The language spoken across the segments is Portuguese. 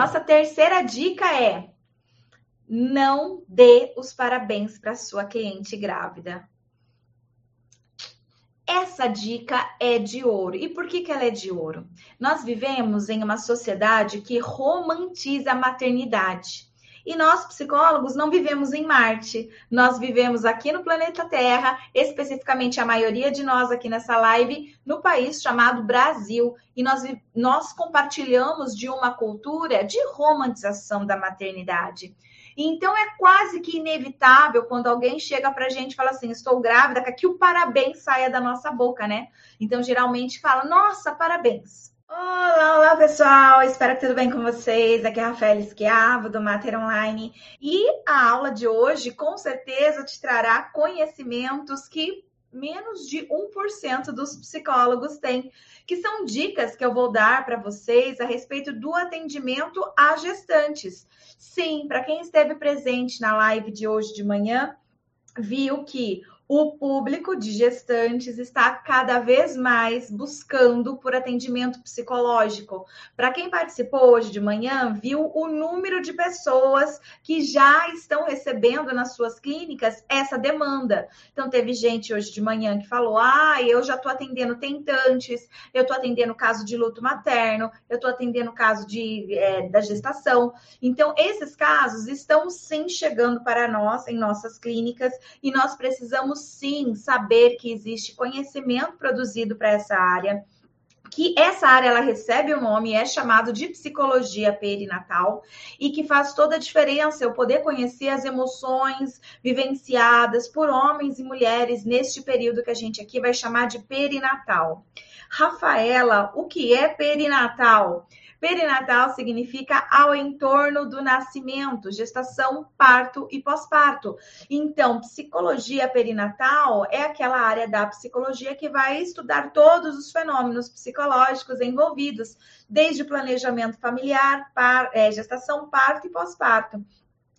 nossa terceira dica é: não dê os parabéns para sua cliente grávida. Essa dica é de ouro. E por que, que ela é de ouro? Nós vivemos em uma sociedade que romantiza a maternidade. E nós, psicólogos, não vivemos em Marte. Nós vivemos aqui no planeta Terra, especificamente a maioria de nós aqui nessa live, no país chamado Brasil. E nós, nós compartilhamos de uma cultura de romantização da maternidade. Então é quase que inevitável quando alguém chega para a gente e fala assim: estou grávida, que o parabéns saia da nossa boca, né? Então geralmente fala: nossa, parabéns. Olá, olá pessoal, espero que tudo bem com vocês. Aqui é a Rafael Esquiavo do Mater Online e a aula de hoje com certeza te trará conhecimentos que menos de 1% dos psicólogos têm, que são dicas que eu vou dar para vocês a respeito do atendimento a gestantes. Sim, para quem esteve presente na live de hoje de manhã, viu que o público de gestantes está cada vez mais buscando por atendimento psicológico. Para quem participou hoje de manhã, viu o número de pessoas que já estão recebendo nas suas clínicas essa demanda. Então, teve gente hoje de manhã que falou: ah, eu já estou atendendo tentantes, eu estou atendendo caso de luto materno, eu estou atendendo caso de, é, da gestação. Então, esses casos estão sim chegando para nós em nossas clínicas e nós precisamos sim saber que existe conhecimento produzido para essa área que essa área ela recebe o nome, é chamado de psicologia perinatal e que faz toda a diferença eu poder conhecer as emoções vivenciadas por homens e mulheres neste período que a gente aqui vai chamar de perinatal. Rafaela, o que é perinatal? Perinatal significa ao entorno do nascimento, gestação, parto e pós-parto. Então, psicologia perinatal é aquela área da psicologia que vai estudar todos os fenômenos psicológicos envolvidos, desde planejamento familiar, par, é, gestação, parto e pós-parto.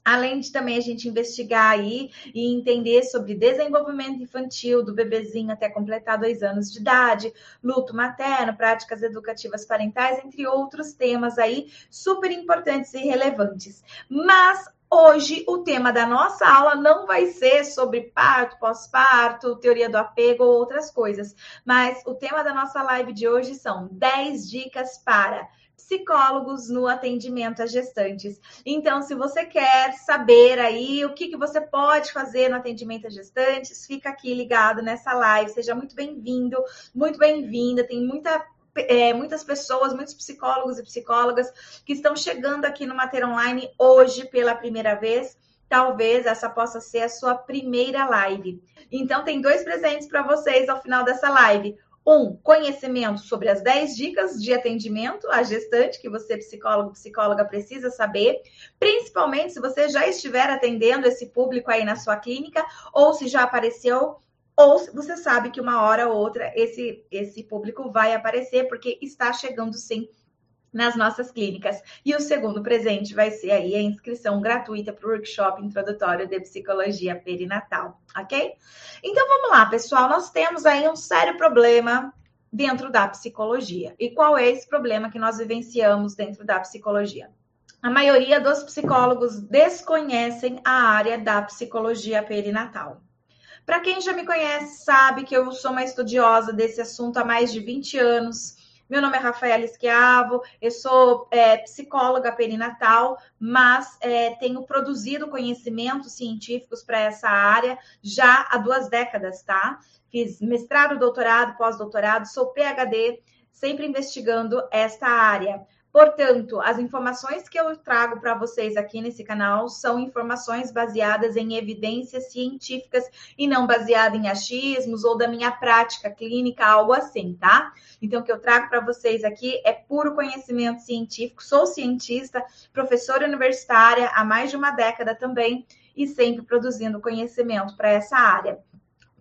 Além de também a gente investigar aí e entender sobre desenvolvimento infantil do bebezinho até completar dois anos de idade, luto materno, práticas educativas parentais, entre outros temas aí super importantes e relevantes. Mas Hoje, o tema da nossa aula não vai ser sobre parto, pós-parto, teoria do apego ou outras coisas, mas o tema da nossa live de hoje são 10 dicas para psicólogos no atendimento a gestantes. Então, se você quer saber aí o que, que você pode fazer no atendimento a gestantes, fica aqui ligado nessa live. Seja muito bem-vindo, muito bem-vinda. Tem muita é, muitas pessoas, muitos psicólogos e psicólogas que estão chegando aqui no Mater Online hoje pela primeira vez. Talvez essa possa ser a sua primeira live. Então, tem dois presentes para vocês ao final dessa live. Um, conhecimento sobre as 10 dicas de atendimento à gestante que você, psicólogo, psicóloga, precisa saber, principalmente se você já estiver atendendo esse público aí na sua clínica, ou se já apareceu, ou você sabe que uma hora ou outra esse, esse público vai aparecer, porque está chegando sim nas nossas clínicas. E o segundo presente vai ser aí a inscrição gratuita para o workshop introdutório de psicologia perinatal, ok? Então vamos lá, pessoal. Nós temos aí um sério problema dentro da psicologia. E qual é esse problema que nós vivenciamos dentro da psicologia? A maioria dos psicólogos desconhecem a área da psicologia perinatal. Para quem já me conhece, sabe que eu sou uma estudiosa desse assunto há mais de 20 anos meu nome é Rafaela Esquiavo, eu sou é, psicóloga perinatal, mas é, tenho produzido conhecimentos científicos para essa área já há duas décadas, tá? Fiz mestrado, doutorado, pós-doutorado, sou PhD, sempre investigando esta área. Portanto, as informações que eu trago para vocês aqui nesse canal são informações baseadas em evidências científicas e não baseadas em achismos ou da minha prática clínica, algo assim, tá? Então, o que eu trago para vocês aqui é puro conhecimento científico. Sou cientista, professora universitária há mais de uma década também e sempre produzindo conhecimento para essa área.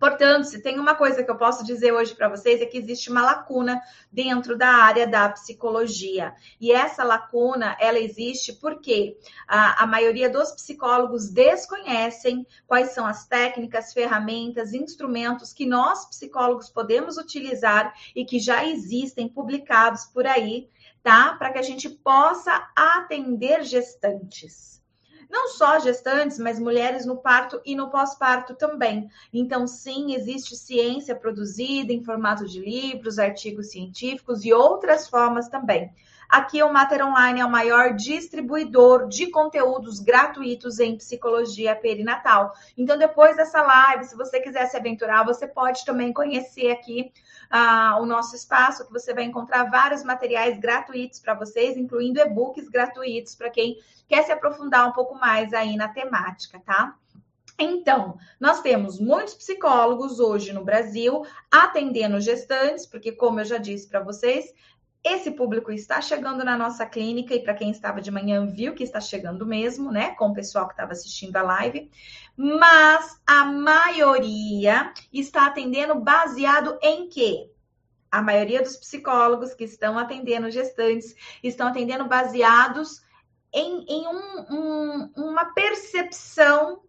Portanto, se tem uma coisa que eu posso dizer hoje para vocês é que existe uma lacuna dentro da área da psicologia. E essa lacuna, ela existe porque a, a maioria dos psicólogos desconhecem quais são as técnicas, ferramentas, instrumentos que nós psicólogos podemos utilizar e que já existem publicados por aí tá? Para que a gente possa atender gestantes não só gestantes, mas mulheres no parto e no pós-parto também. Então, sim, existe ciência produzida em formato de livros, artigos científicos e outras formas também. Aqui o Mater Online é o maior distribuidor de conteúdos gratuitos em psicologia perinatal. Então, depois dessa live, se você quiser se aventurar, você pode também conhecer aqui uh, o nosso espaço, que você vai encontrar vários materiais gratuitos para vocês, incluindo e-books gratuitos para quem quer se aprofundar um pouco mais aí na temática, tá? Então, nós temos muitos psicólogos hoje no Brasil atendendo gestantes, porque, como eu já disse para vocês, esse público está chegando na nossa clínica e para quem estava de manhã viu que está chegando mesmo, né, com o pessoal que estava assistindo a live, mas a maioria está atendendo baseado em quê? A maioria dos psicólogos que estão atendendo gestantes estão atendendo baseados em, em um, um, uma percepção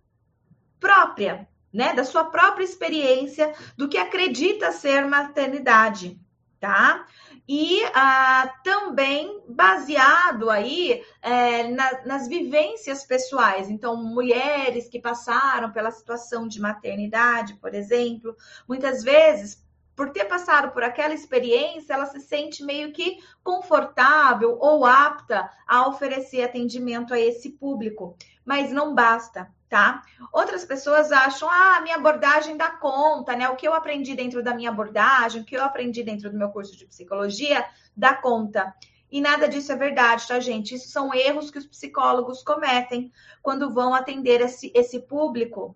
própria, né, da sua própria experiência do que acredita ser maternidade, tá? e ah, também baseado aí é, na, nas vivências pessoais. Então, mulheres que passaram pela situação de maternidade, por exemplo, muitas vezes por ter passado por aquela experiência, ela se sente meio que confortável ou apta a oferecer atendimento a esse público. Mas não basta, tá? Outras pessoas acham, ah, minha abordagem dá conta, né? O que eu aprendi dentro da minha abordagem, o que eu aprendi dentro do meu curso de psicologia, dá conta. E nada disso é verdade, tá, gente? Isso são erros que os psicólogos cometem quando vão atender esse, esse público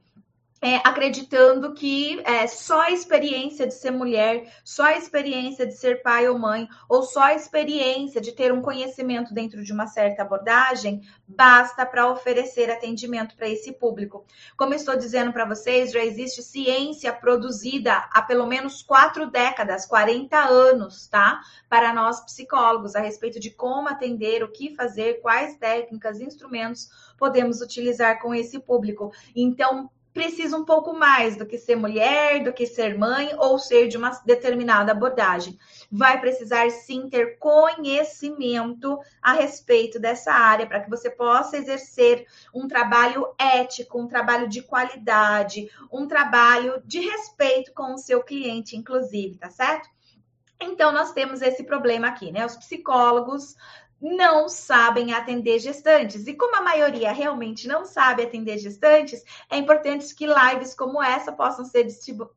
é, acreditando que é, só a experiência de ser mulher, só a experiência de ser pai ou mãe, ou só a experiência de ter um conhecimento dentro de uma certa abordagem, basta para oferecer atendimento para esse público. Como estou dizendo para vocês, já existe ciência produzida há pelo menos quatro décadas, 40 anos, tá? Para nós psicólogos, a respeito de como atender, o que fazer, quais técnicas, instrumentos podemos utilizar com esse público. Então, precisa um pouco mais do que ser mulher, do que ser mãe ou ser de uma determinada abordagem. Vai precisar sim ter conhecimento a respeito dessa área para que você possa exercer um trabalho ético, um trabalho de qualidade, um trabalho de respeito com o seu cliente, inclusive, tá certo? Então, nós temos esse problema aqui, né? Os psicólogos não sabem atender gestantes. E como a maioria realmente não sabe atender gestantes, é importante que lives como essa possam ser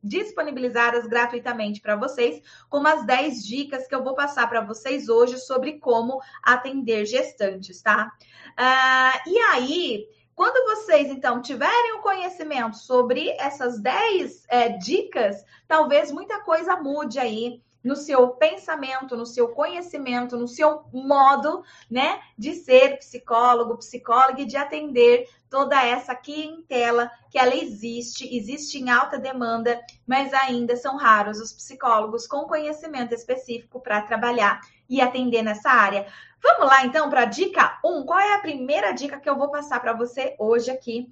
disponibilizadas gratuitamente para vocês, como as 10 dicas que eu vou passar para vocês hoje sobre como atender gestantes, tá? Uh, e aí. Quando vocês, então, tiverem o conhecimento sobre essas 10 é, dicas, talvez muita coisa mude aí no seu pensamento, no seu conhecimento, no seu modo, né, de ser psicólogo, psicóloga e de atender toda essa clientela que ela existe, existe em alta demanda, mas ainda são raros os psicólogos com conhecimento específico para trabalhar e atender nessa área. Vamos lá então para a dica 1. Qual é a primeira dica que eu vou passar para você hoje aqui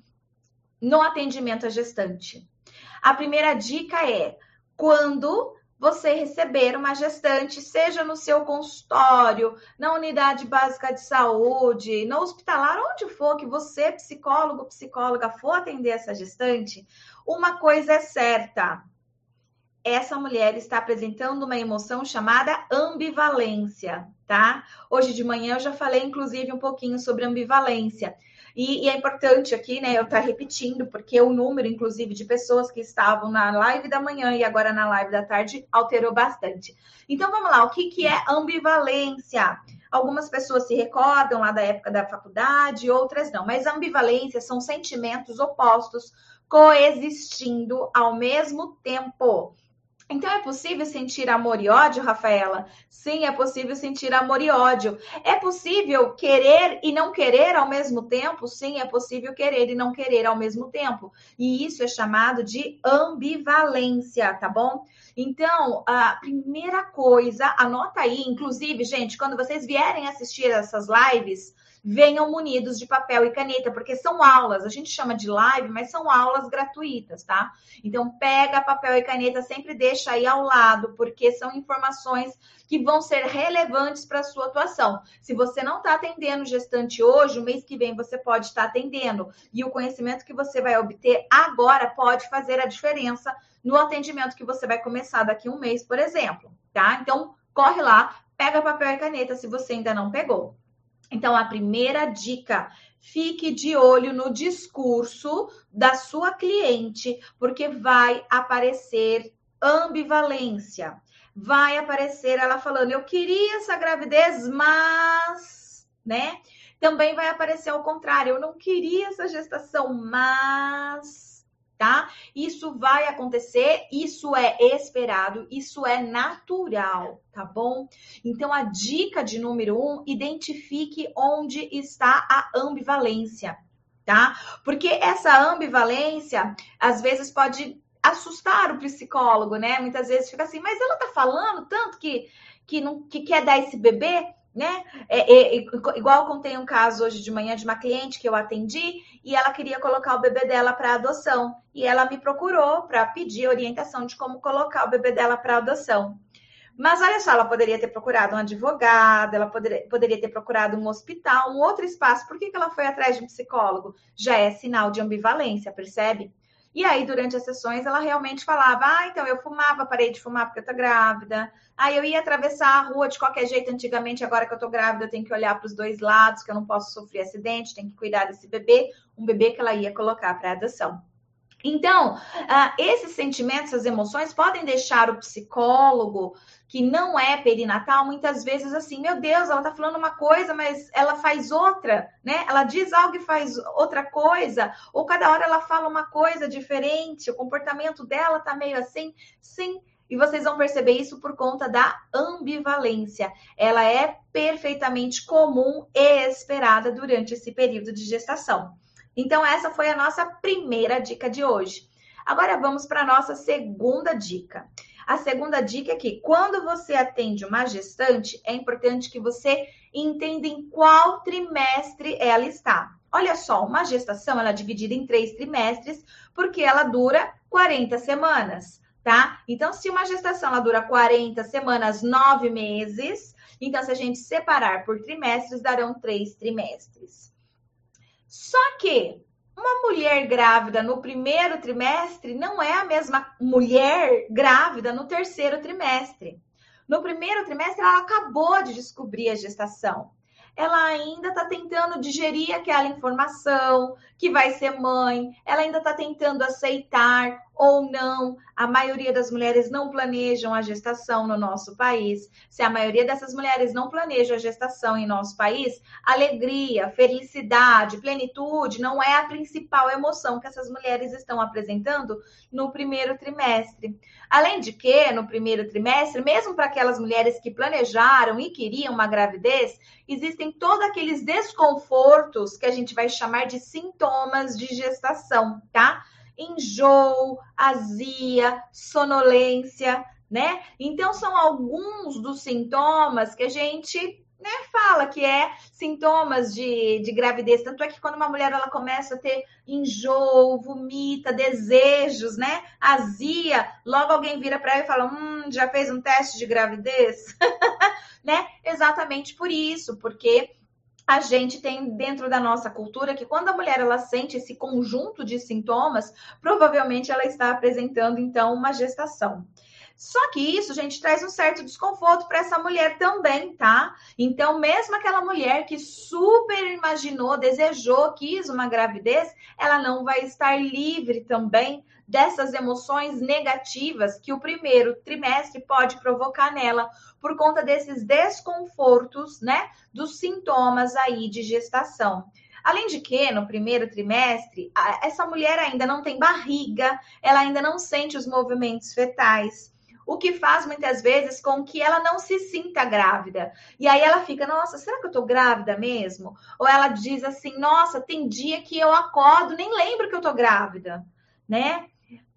no atendimento à gestante? A primeira dica é quando você receber uma gestante, seja no seu consultório, na unidade básica de saúde, no hospitalar, onde for que você, psicólogo, psicóloga, for atender essa gestante, uma coisa é certa. Essa mulher está apresentando uma emoção chamada ambivalência, tá? Hoje de manhã eu já falei, inclusive, um pouquinho sobre ambivalência. E, e, é importante aqui, né, eu estar tá repetindo, porque o número, inclusive, de pessoas que estavam na live da manhã e agora na live da tarde alterou bastante. Então, vamos lá, o que, que é ambivalência? Algumas pessoas se recordam lá da época da faculdade, outras não, mas ambivalência são sentimentos opostos coexistindo ao mesmo tempo. Então é possível sentir amor e ódio, Rafaela? Sim, é possível sentir amor e ódio. É possível querer e não querer ao mesmo tempo? Sim, é possível querer e não querer ao mesmo tempo. E isso é chamado de ambivalência, tá bom? Então, a primeira coisa, anota aí, inclusive, gente, quando vocês vierem assistir essas lives, venham munidos de papel e caneta, porque são aulas, a gente chama de live, mas são aulas gratuitas, tá? Então pega papel e caneta, sempre deixa aí ao lado, porque são informações que vão ser relevantes para a sua atuação. Se você não está atendendo gestante hoje, o mês que vem você pode estar tá atendendo. E o conhecimento que você vai obter agora pode fazer a diferença no atendimento que você vai começar daqui a um mês, por exemplo, tá? Então, corre lá, pega papel e caneta se você ainda não pegou. Então, a primeira dica, fique de olho no discurso da sua cliente, porque vai aparecer ambivalência. Vai aparecer ela falando: "Eu queria essa gravidez, mas", né? Também vai aparecer ao contrário: "Eu não queria essa gestação, mas" tá? Isso vai acontecer, isso é esperado, isso é natural, tá bom? Então, a dica de número um, identifique onde está a ambivalência, tá? Porque essa ambivalência, às vezes, pode assustar o psicólogo, né? Muitas vezes fica assim, mas ela tá falando tanto que, que, não, que quer dar esse bebê, né? É, é, igual eu contei um caso hoje de manhã de uma cliente que eu atendi e ela queria colocar o bebê dela para adoção e ela me procurou para pedir orientação de como colocar o bebê dela para adoção. Mas olha só, ela poderia ter procurado um advogado, ela poderia, poderia ter procurado um hospital, um outro espaço. Por que, que ela foi atrás de um psicólogo? Já é sinal de ambivalência, percebe? E aí, durante as sessões, ela realmente falava: Ah, então eu fumava, parei de fumar porque eu tô grávida. Aí eu ia atravessar a rua de qualquer jeito antigamente, agora que eu tô grávida, eu tenho que olhar para os dois lados, que eu não posso sofrer acidente, tenho que cuidar desse bebê, um bebê que ela ia colocar para adoção. Então, uh, esses sentimentos, essas emoções podem deixar o psicólogo que não é perinatal, muitas vezes assim, meu Deus, ela tá falando uma coisa, mas ela faz outra, né? Ela diz algo e faz outra coisa, ou cada hora ela fala uma coisa diferente, o comportamento dela tá meio assim, sim. E vocês vão perceber isso por conta da ambivalência. Ela é perfeitamente comum e esperada durante esse período de gestação. Então, essa foi a nossa primeira dica de hoje. Agora vamos para a nossa segunda dica. A segunda dica é que quando você atende uma gestante, é importante que você entenda em qual trimestre ela está. Olha só, uma gestação ela é dividida em três trimestres, porque ela dura 40 semanas, tá? Então, se uma gestação ela dura 40 semanas, nove meses, então se a gente separar por trimestres, darão três trimestres. Só que uma mulher grávida no primeiro trimestre não é a mesma mulher grávida no terceiro trimestre. No primeiro trimestre, ela acabou de descobrir a gestação. Ela ainda está tentando digerir aquela informação que vai ser mãe, ela ainda está tentando aceitar ou não. A maioria das mulheres não planejam a gestação no nosso país. Se a maioria dessas mulheres não planejam a gestação em nosso país, alegria, felicidade, plenitude não é a principal emoção que essas mulheres estão apresentando no primeiro trimestre. Além de que, no primeiro trimestre, mesmo para aquelas mulheres que planejaram e queriam uma gravidez, existem todos aqueles desconfortos que a gente vai chamar de sintomas de gestação, tá? Enjoo, azia, sonolência, né? Então, são alguns dos sintomas que a gente né, fala que é sintomas de, de gravidez. Tanto é que quando uma mulher ela começa a ter enjoo, vomita, desejos, né? Azia, logo alguém vira para ela e fala: Hum, já fez um teste de gravidez? né? Exatamente por isso, porque a gente tem dentro da nossa cultura que quando a mulher ela sente esse conjunto de sintomas, provavelmente ela está apresentando então uma gestação. Só que isso, gente, traz um certo desconforto para essa mulher também, tá? Então, mesmo aquela mulher que super imaginou, desejou, quis uma gravidez, ela não vai estar livre também dessas emoções negativas que o primeiro trimestre pode provocar nela, por conta desses desconfortos, né? Dos sintomas aí de gestação. Além de que, no primeiro trimestre, essa mulher ainda não tem barriga, ela ainda não sente os movimentos fetais o que faz muitas vezes com que ela não se sinta grávida. E aí ela fica, nossa, será que eu tô grávida mesmo? Ou ela diz assim, nossa, tem dia que eu acordo, nem lembro que eu tô grávida, né?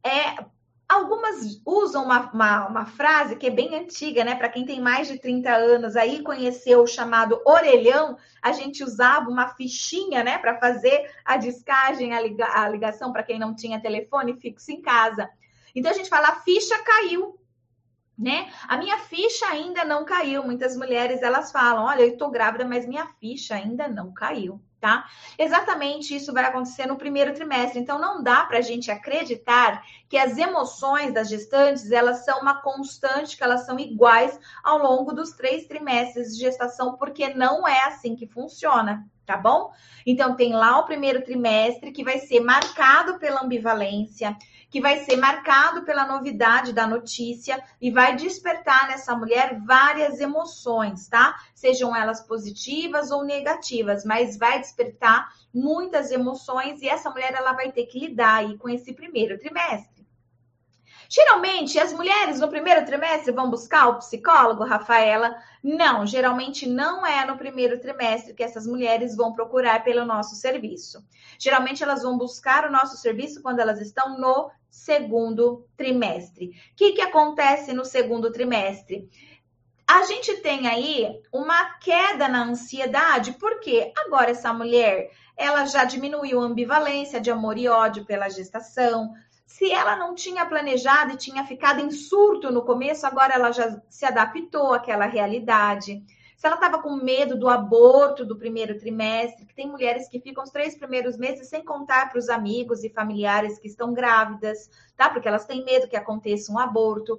É, Algumas usam uma, uma, uma, frase que é bem antiga, né? Para quem tem mais de 30 anos aí, conheceu o chamado orelhão, a gente usava uma fichinha, né? Para fazer a descagem, a, liga, a ligação para quem não tinha telefone fixo em casa. Então a gente fala, a ficha caiu, né? A minha ficha ainda não caiu. Muitas mulheres elas falam: olha, eu estou grávida, mas minha ficha ainda não caiu tá? Exatamente isso vai acontecer no primeiro trimestre. Então, não dá para a gente acreditar que as emoções das gestantes elas são uma constante, que elas são iguais ao longo dos três trimestres de gestação, porque não é assim que funciona, tá bom? Então, tem lá o primeiro trimestre que vai ser marcado pela ambivalência, que vai ser marcado pela novidade da notícia e vai despertar nessa mulher várias emoções, tá? Sejam elas positivas ou negativas, mas vai despertar muitas emoções e essa mulher ela vai ter que lidar aí com esse primeiro trimestre. Geralmente, as mulheres no primeiro trimestre vão buscar o psicólogo, Rafaela? Não, geralmente não é no primeiro trimestre que essas mulheres vão procurar pelo nosso serviço. Geralmente elas vão buscar o nosso serviço quando elas estão no segundo trimestre. O que, que acontece no segundo trimestre? A gente tem aí uma queda na ansiedade, porque agora essa mulher ela já diminuiu a ambivalência de amor e ódio pela gestação, se ela não tinha planejado e tinha ficado em surto no começo, agora ela já se adaptou àquela realidade. Se ela estava com medo do aborto do primeiro trimestre, que tem mulheres que ficam os três primeiros meses sem contar para os amigos e familiares que estão grávidas, tá? Porque elas têm medo que aconteça um aborto.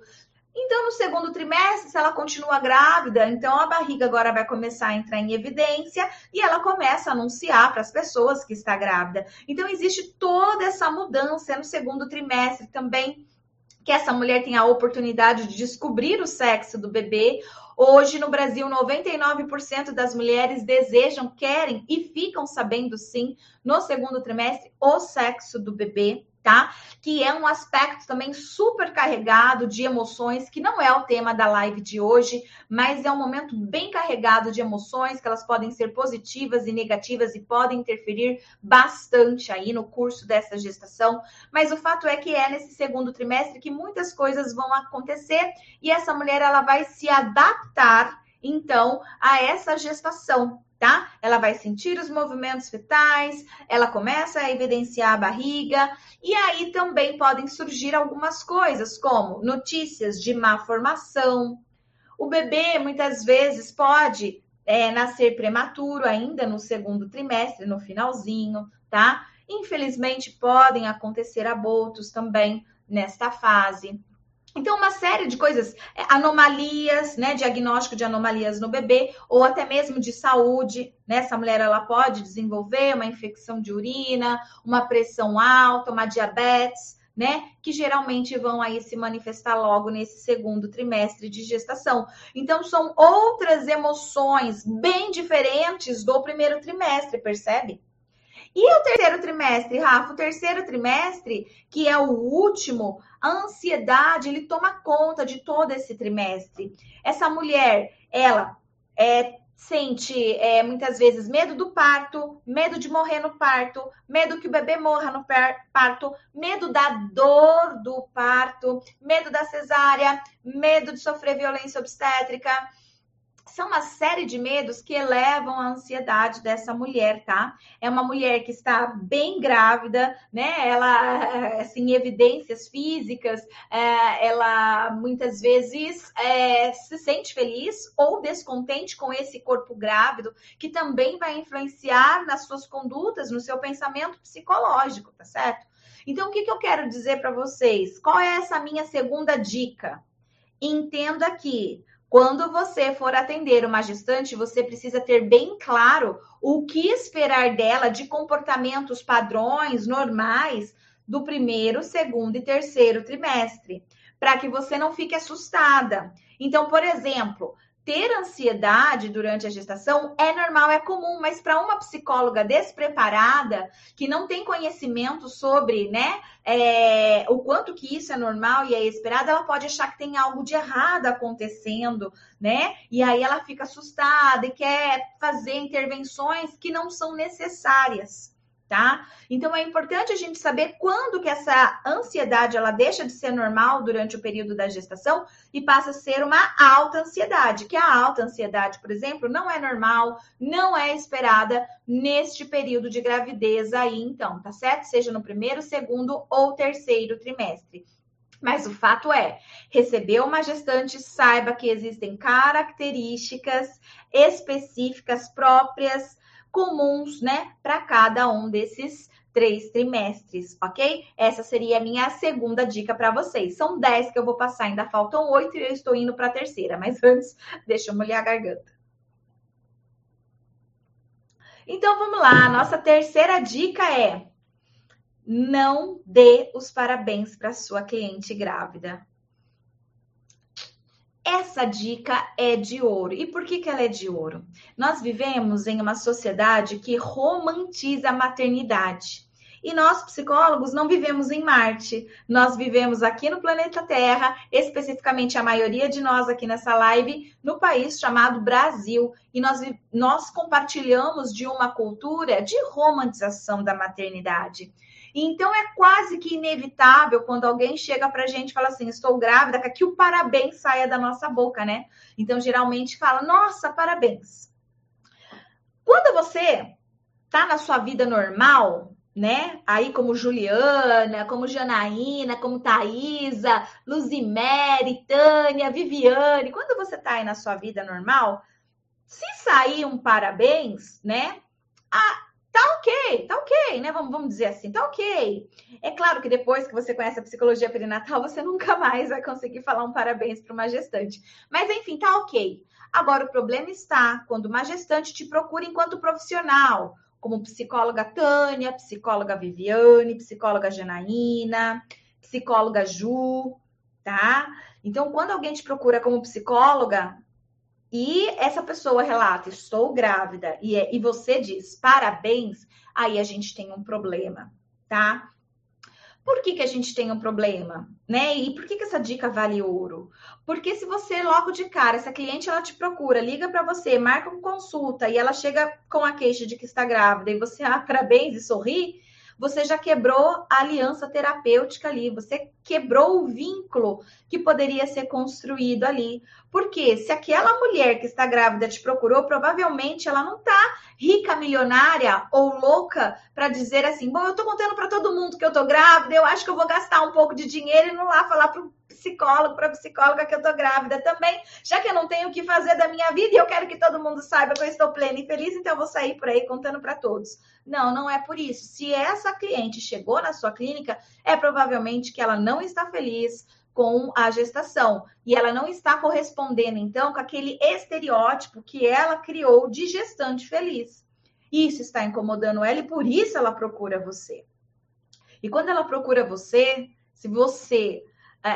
Então, no segundo trimestre, se ela continua grávida, então a barriga agora vai começar a entrar em evidência e ela começa a anunciar para as pessoas que está grávida. Então, existe toda essa mudança no segundo trimestre também, que essa mulher tem a oportunidade de descobrir o sexo do bebê. Hoje, no Brasil, 99% das mulheres desejam, querem e ficam sabendo, sim, no segundo trimestre, o sexo do bebê tá? Que é um aspecto também super carregado de emoções, que não é o tema da live de hoje, mas é um momento bem carregado de emoções, que elas podem ser positivas e negativas e podem interferir bastante aí no curso dessa gestação. Mas o fato é que é nesse segundo trimestre que muitas coisas vão acontecer e essa mulher ela vai se adaptar então a essa gestação, tá? Ela vai sentir os movimentos fetais, ela começa a evidenciar a barriga, e aí também podem surgir algumas coisas, como notícias de má formação. O bebê muitas vezes pode é, nascer prematuro ainda no segundo trimestre, no finalzinho, tá? Infelizmente, podem acontecer abortos também nesta fase. Então, uma série de coisas, é, anomalias, né? Diagnóstico de anomalias no bebê, ou até mesmo de saúde, né? Essa mulher ela pode desenvolver uma infecção de urina, uma pressão alta, uma diabetes, né? Que geralmente vão aí se manifestar logo nesse segundo trimestre de gestação. Então, são outras emoções bem diferentes do primeiro trimestre, percebe? E o terceiro trimestre, Rafa? O terceiro trimestre, que é o último, a ansiedade, ele toma conta de todo esse trimestre. Essa mulher, ela é, sente é, muitas vezes medo do parto, medo de morrer no parto, medo que o bebê morra no parto, medo da dor do parto, medo da cesárea, medo de sofrer violência obstétrica são uma série de medos que elevam a ansiedade dessa mulher, tá? É uma mulher que está bem grávida, né? Ela, assim, evidências físicas, é, ela muitas vezes é, se sente feliz ou descontente com esse corpo grávido, que também vai influenciar nas suas condutas, no seu pensamento psicológico, tá certo? Então, o que, que eu quero dizer para vocês? Qual é essa minha segunda dica? Entenda que quando você for atender uma gestante, você precisa ter bem claro o que esperar dela de comportamentos padrões normais do primeiro, segundo e terceiro trimestre, para que você não fique assustada. Então, por exemplo, ter ansiedade durante a gestação é normal, é comum, mas para uma psicóloga despreparada, que não tem conhecimento sobre, né, é, o quanto que isso é normal e é esperado, ela pode achar que tem algo de errado acontecendo, né? E aí ela fica assustada e quer fazer intervenções que não são necessárias tá? Então é importante a gente saber quando que essa ansiedade ela deixa de ser normal durante o período da gestação e passa a ser uma alta ansiedade, que a alta ansiedade, por exemplo, não é normal, não é esperada neste período de gravidez aí, então, tá certo? Seja no primeiro, segundo ou terceiro trimestre. Mas o fato é, recebeu uma gestante, saiba que existem características específicas próprias comuns, né, para cada um desses três trimestres, ok? Essa seria a minha segunda dica para vocês. São dez que eu vou passar, ainda faltam oito e eu estou indo para a terceira, mas antes, deixa eu molhar a garganta. Então vamos lá, nossa terceira dica é: não dê os parabéns para sua cliente grávida. Essa dica é de ouro. E por que, que ela é de ouro? Nós vivemos em uma sociedade que romantiza a maternidade. E nós, psicólogos, não vivemos em Marte. Nós vivemos aqui no planeta Terra, especificamente a maioria de nós aqui nessa live, no país chamado Brasil. E nós, nós compartilhamos de uma cultura de romantização da maternidade. Então é quase que inevitável quando alguém chega para a gente e fala assim: estou grávida, que o parabéns saia da nossa boca, né? Então geralmente fala: nossa, parabéns. Quando você tá na sua vida normal, né? Aí como Juliana, como Janaína, como Thaisa, Luzimere, Tânia, Viviane, quando você tá aí na sua vida normal, se sair um parabéns, né? A, Tá ok, tá ok, né? Vamos, vamos dizer assim, tá ok. É claro que depois que você conhece a psicologia perinatal, você nunca mais vai conseguir falar um parabéns para uma gestante. Mas enfim, tá ok. Agora, o problema está quando uma gestante te procura enquanto profissional, como psicóloga Tânia, psicóloga Viviane, psicóloga Janaína, psicóloga Ju, tá? Então, quando alguém te procura como psicóloga, e essa pessoa relata, estou grávida, e, é, e você diz parabéns, aí a gente tem um problema, tá? Por que, que a gente tem um problema? Né? E por que, que essa dica vale ouro? Porque se você logo de cara, essa cliente ela te procura, liga para você, marca uma consulta e ela chega com a queixa de que está grávida e você, ah, parabéns e sorri, você já quebrou a aliança terapêutica ali, você quebrou o vínculo que poderia ser construído ali. Porque se aquela mulher que está grávida te procurou, provavelmente ela não está rica, milionária ou louca para dizer assim: bom, eu estou contando para todo mundo que eu estou grávida, eu acho que eu vou gastar um pouco de dinheiro e não lá falar para o psicólogo, para psicóloga que eu estou grávida também, já que eu não tenho o que fazer da minha vida e eu quero que todo mundo saiba que eu estou plena e feliz, então eu vou sair por aí contando para todos. Não, não é por isso. Se essa cliente chegou na sua clínica, é provavelmente que ela não está feliz com a gestação. E ela não está correspondendo, então, com aquele estereótipo que ela criou de gestante feliz. Isso está incomodando ela e por isso ela procura você. E quando ela procura você, se você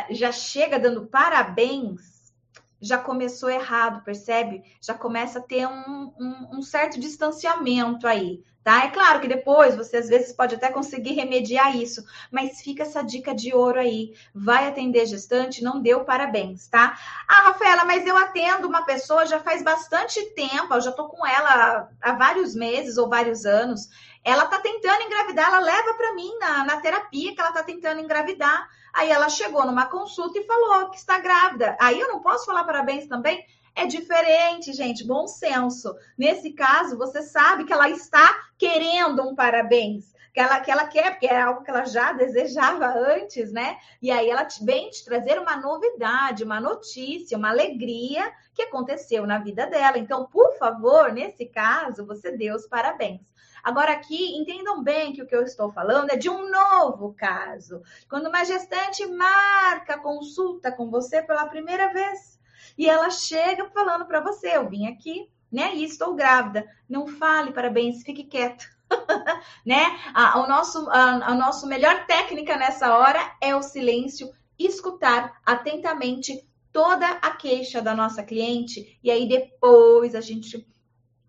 já chega dando parabéns, já começou errado, percebe? Já começa a ter um, um, um certo distanciamento aí, tá? É claro que depois você às vezes pode até conseguir remediar isso, mas fica essa dica de ouro aí. Vai atender gestante, não deu parabéns, tá? Ah, Rafaela, mas eu atendo uma pessoa já faz bastante tempo, eu já tô com ela há vários meses ou vários anos. Ela tá tentando engravidar, ela leva para mim na, na terapia que ela tá tentando engravidar. Aí ela chegou numa consulta e falou que está grávida. Aí eu não posso falar parabéns também? É diferente, gente, bom senso. Nesse caso, você sabe que ela está querendo um parabéns, que ela, que ela quer, porque é algo que ela já desejava antes, né? E aí ela vem te trazer uma novidade, uma notícia, uma alegria que aconteceu na vida dela. Então, por favor, nesse caso, você dê os parabéns. Agora, aqui, entendam bem que o que eu estou falando é de um novo caso. Quando uma gestante marca consulta com você pela primeira vez e ela chega falando para você: eu vim aqui, né? E estou grávida. Não fale parabéns, fique quieto. né? A, o nosso, a, a nossa melhor técnica nessa hora é o silêncio, escutar atentamente toda a queixa da nossa cliente e aí depois a gente,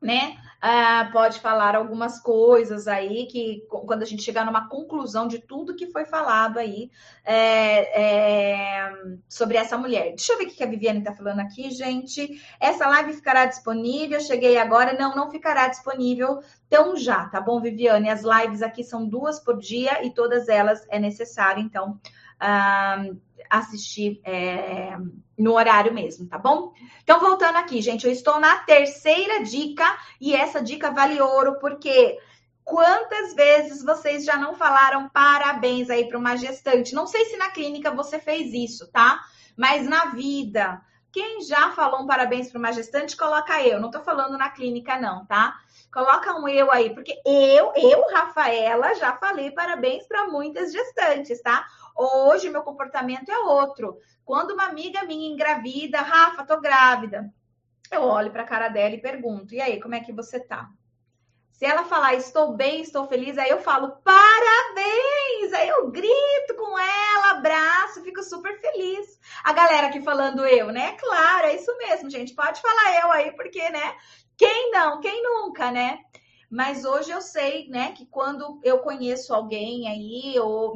né? Uh, pode falar algumas coisas aí que quando a gente chegar numa conclusão de tudo que foi falado aí é, é, sobre essa mulher. Deixa eu ver o que a Viviane está falando aqui, gente. Essa live ficará disponível. Cheguei agora. Não, não ficará disponível tão já, tá bom, Viviane? As lives aqui são duas por dia e todas elas é necessário, então. Uh, assistir é, no horário mesmo, tá bom? Então, voltando aqui, gente, eu estou na terceira dica e essa dica vale ouro, porque quantas vezes vocês já não falaram parabéns aí para uma gestante? Não sei se na clínica você fez isso, tá? Mas na vida, quem já falou um parabéns para uma gestante, coloca eu. Não tô falando na clínica, não, tá? Coloca um eu aí, porque eu, eu, Rafaela, já falei parabéns para muitas gestantes, tá? Hoje meu comportamento é outro. Quando uma amiga minha engravida, Rafa, tô grávida. Eu olho para a cara dela e pergunto: "E aí, como é que você tá?" Se ela falar estou bem, estou feliz, aí eu falo parabéns! Aí eu grito com ela, abraço, fico super feliz. A galera aqui falando eu, né? Claro, é isso mesmo, gente. Pode falar eu aí, porque, né? Quem não? Quem nunca, né? Mas hoje eu sei, né, que quando eu conheço alguém aí, ou,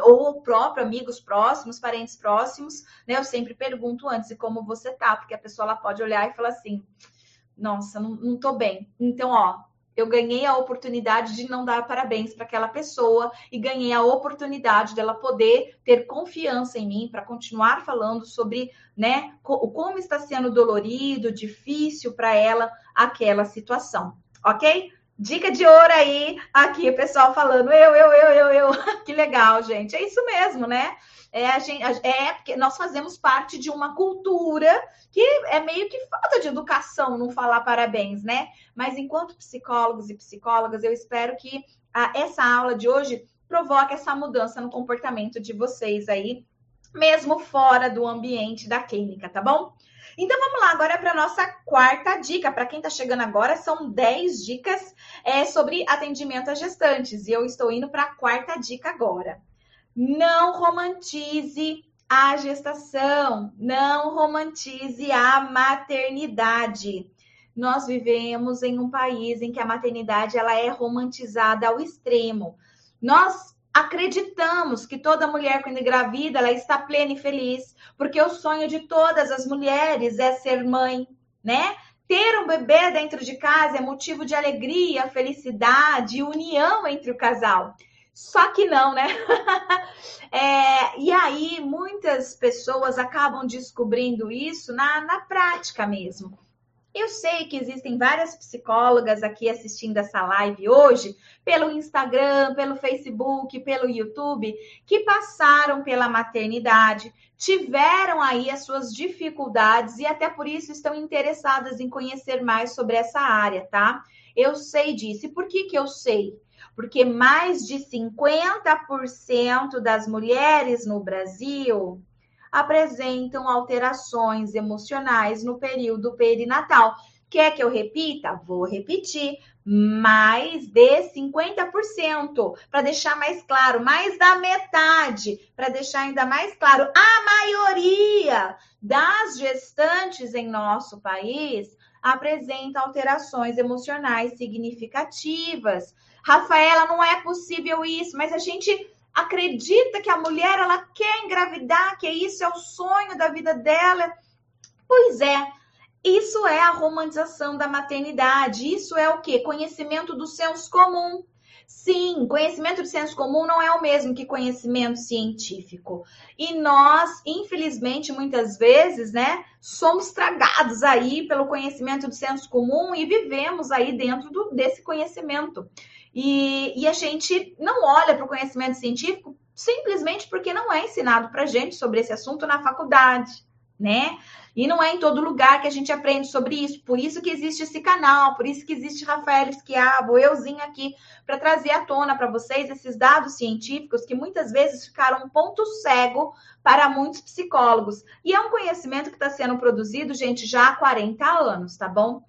ou próprio amigos próximos, parentes próximos, né, eu sempre pergunto antes e como você tá, porque a pessoa ela pode olhar e falar assim: nossa, não, não tô bem. Então, ó, eu ganhei a oportunidade de não dar parabéns para aquela pessoa e ganhei a oportunidade dela poder ter confiança em mim para continuar falando sobre, né, como está sendo dolorido, difícil para ela aquela situação, ok? Dica de ouro aí, aqui pessoal falando, eu, eu, eu, eu, eu. Que legal, gente. É isso mesmo, né? É, a gente, é porque nós fazemos parte de uma cultura que é meio que falta de educação não falar parabéns, né? Mas enquanto psicólogos e psicólogas, eu espero que a, essa aula de hoje provoque essa mudança no comportamento de vocês aí, mesmo fora do ambiente da clínica, tá bom? Então vamos lá agora para a nossa quarta dica. Para quem está chegando agora, são 10 dicas é, sobre atendimento a gestantes. E eu estou indo para a quarta dica agora. Não romantize a gestação, não romantize a maternidade. Nós vivemos em um país em que a maternidade ela é romantizada ao extremo. Nós acreditamos que toda mulher quando engravida ela está plena e feliz, porque o sonho de todas as mulheres é ser mãe, né? Ter um bebê dentro de casa é motivo de alegria, felicidade união entre o casal. Só que não, né? é, e aí, muitas pessoas acabam descobrindo isso na, na prática mesmo. Eu sei que existem várias psicólogas aqui assistindo essa live hoje, pelo Instagram, pelo Facebook, pelo YouTube, que passaram pela maternidade, tiveram aí as suas dificuldades e até por isso estão interessadas em conhecer mais sobre essa área, tá? Eu sei disso. E por que que eu sei? Porque mais de 50% das mulheres no Brasil apresentam alterações emocionais no período perinatal. Quer que eu repita? Vou repetir. Mais de 50%, para deixar mais claro, mais da metade, para deixar ainda mais claro, a maioria das gestantes em nosso país apresenta alterações emocionais significativas. Rafaela, não é possível isso, mas a gente acredita que a mulher ela quer engravidar, que isso é o sonho da vida dela. Pois é, isso é a romantização da maternidade. Isso é o que? Conhecimento do senso comum. Sim, conhecimento de senso comum não é o mesmo que conhecimento científico. E nós, infelizmente, muitas vezes, né, somos tragados aí pelo conhecimento de senso comum e vivemos aí dentro do, desse conhecimento. E, e a gente não olha para o conhecimento científico simplesmente porque não é ensinado para gente sobre esse assunto na faculdade, né? E não é em todo lugar que a gente aprende sobre isso. Por isso que existe esse canal, por isso que existe Rafael Esquiavo, euzinho aqui, para trazer à tona para vocês esses dados científicos que muitas vezes ficaram um ponto cego para muitos psicólogos. E é um conhecimento que está sendo produzido, gente, já há 40 anos, tá bom?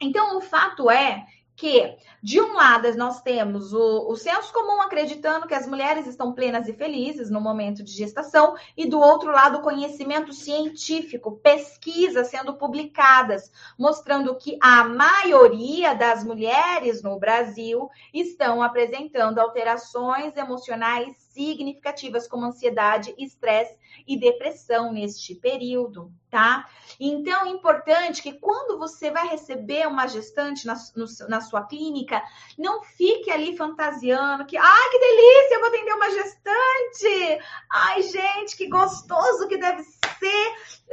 Então, o fato é que, de um lado, nós temos o, o senso comum acreditando que as mulheres estão plenas e felizes no momento de gestação, e do outro lado, o conhecimento científico, pesquisas sendo publicadas, mostrando que a maioria das mulheres no Brasil estão apresentando alterações emocionais significativas como ansiedade, estresse e depressão neste período, tá? Então, é importante que quando você vai receber uma gestante na, no, na sua clínica, não fique ali fantasiando que, ai, que delícia, eu vou atender uma gestante. Ai, gente, que gostoso que deve ser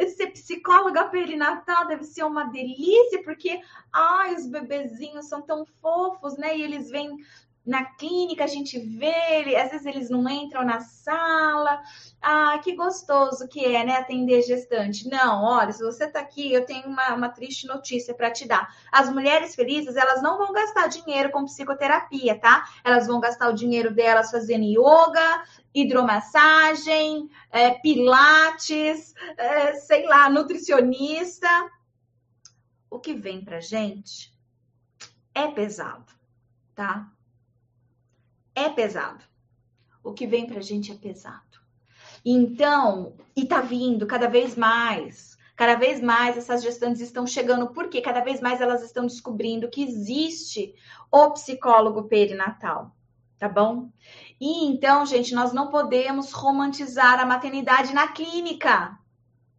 ser psicóloga perinatal, deve ser uma delícia, porque, ai, os bebezinhos são tão fofos, né? E eles vêm na clínica a gente vê, às vezes eles não entram na sala. Ah, que gostoso que é, né? Atender gestante. Não, olha, se você tá aqui, eu tenho uma, uma triste notícia para te dar. As mulheres felizes, elas não vão gastar dinheiro com psicoterapia, tá? Elas vão gastar o dinheiro delas fazendo yoga, hidromassagem, é, pilates, é, sei lá, nutricionista. O que vem pra gente é pesado, tá? É pesado. O que vem para a gente é pesado. Então, e tá vindo cada vez mais. Cada vez mais essas gestantes estão chegando, porque cada vez mais elas estão descobrindo que existe o psicólogo perinatal, tá bom? E então, gente, nós não podemos romantizar a maternidade na clínica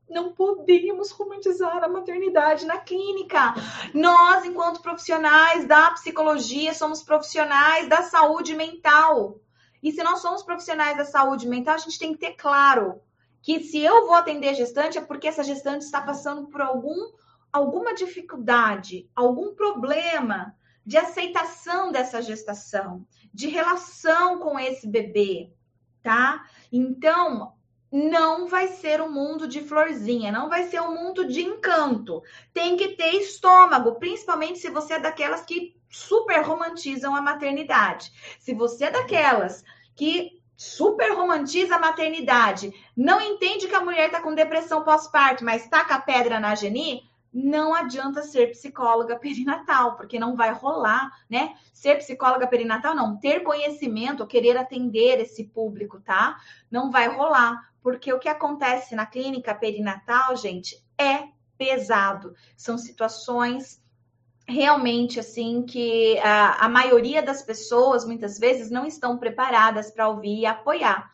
não podemos romantizar a maternidade na clínica. Nós, enquanto profissionais da psicologia, somos profissionais da saúde mental. E se nós somos profissionais da saúde mental, a gente tem que ter claro que se eu vou atender gestante é porque essa gestante está passando por algum alguma dificuldade, algum problema de aceitação dessa gestação, de relação com esse bebê, tá? Então, não vai ser um mundo de florzinha, não vai ser um mundo de encanto. Tem que ter estômago, principalmente se você é daquelas que super romantizam a maternidade. Se você é daquelas que super romantiza a maternidade, não entende que a mulher está com depressão pós-parto, mas taca a pedra na geni, não adianta ser psicóloga perinatal, porque não vai rolar, né? Ser psicóloga perinatal, não, ter conhecimento, querer atender esse público, tá? Não vai rolar, porque o que acontece na clínica perinatal, gente, é pesado. São situações realmente assim que a, a maioria das pessoas muitas vezes não estão preparadas para ouvir e apoiar.